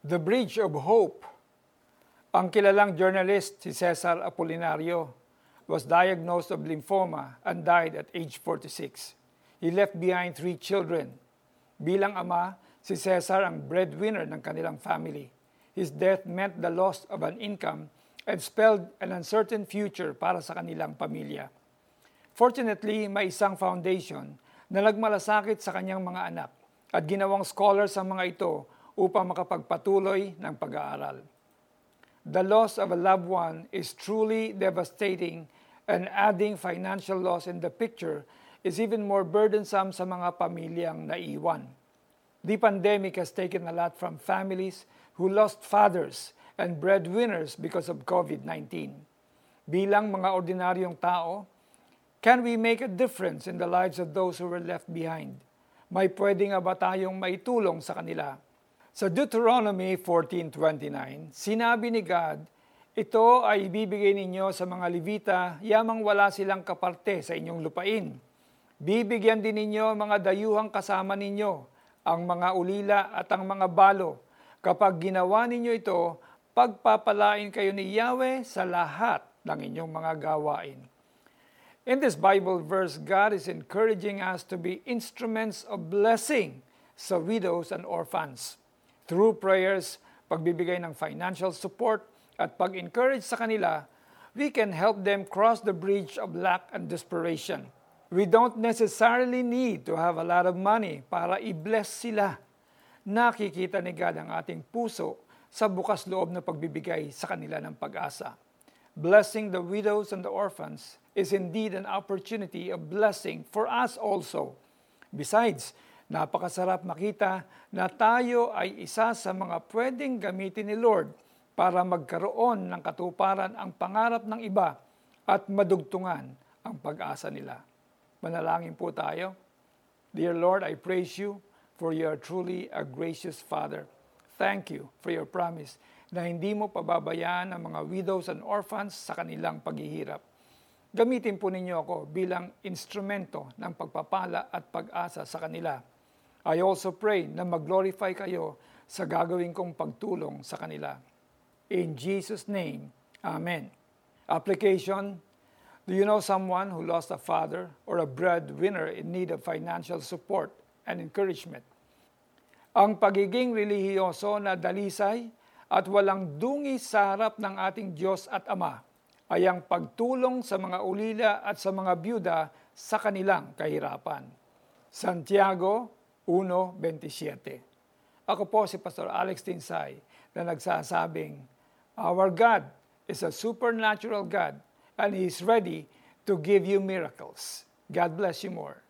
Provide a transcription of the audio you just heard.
The Bridge of Hope. Ang kilalang journalist si Cesar Apolinario was diagnosed of lymphoma and died at age 46. He left behind three children. Bilang ama, si Cesar ang breadwinner ng kanilang family. His death meant the loss of an income and spelled an uncertain future para sa kanilang pamilya. Fortunately, may isang foundation na nagmalasakit sa kanyang mga anak at ginawang scholars ang mga ito upang makapagpatuloy ng pag-aaral. The loss of a loved one is truly devastating and adding financial loss in the picture is even more burdensome sa mga pamilyang naiwan. The pandemic has taken a lot from families who lost fathers and breadwinners because of COVID-19. Bilang mga ordinaryong tao, can we make a difference in the lives of those who were left behind? May pwede nga ba tayong maitulong sa kanila? Sa Deuteronomy 14.29, sinabi ni God, Ito ay ibibigay ninyo sa mga Levita, yamang wala silang kaparte sa inyong lupain. Bibigyan din ninyo mga dayuhang kasama ninyo, ang mga ulila at ang mga balo. Kapag ginawa ninyo ito, pagpapalain kayo ni Yahweh sa lahat ng inyong mga gawain. In this Bible verse, God is encouraging us to be instruments of blessing sa widows and orphans. Through prayers, pagbibigay ng financial support, at pag-encourage sa kanila, we can help them cross the bridge of lack and desperation. We don't necessarily need to have a lot of money para i-bless sila. Nakikita ni God ang ating puso sa bukas loob na pagbibigay sa kanila ng pag-asa. Blessing the widows and the orphans is indeed an opportunity of blessing for us also. Besides, Napakasarap makita na tayo ay isa sa mga pwedeng gamitin ni Lord para magkaroon ng katuparan ang pangarap ng iba at madugtungan ang pag-asa nila. Manalangin po tayo. Dear Lord, I praise you for you are truly a gracious Father. Thank you for your promise na hindi mo pababayaan ang mga widows and orphans sa kanilang paghihirap. Gamitin po ninyo ako bilang instrumento ng pagpapala at pag-asa sa kanila I also pray na mag-glorify kayo sa gagawin kong pagtulong sa kanila. In Jesus' name, Amen. Application, do you know someone who lost a father or a breadwinner in need of financial support and encouragement? Ang pagiging relihiyoso na dalisay at walang dungi sa harap ng ating Diyos at Ama ay ang pagtulong sa mga ulila at sa mga byuda sa kanilang kahirapan. Santiago 1.27. Ako po si Pastor Alex Tinsay na nagsasabing, Our God is a supernatural God and He is ready to give you miracles. God bless you more.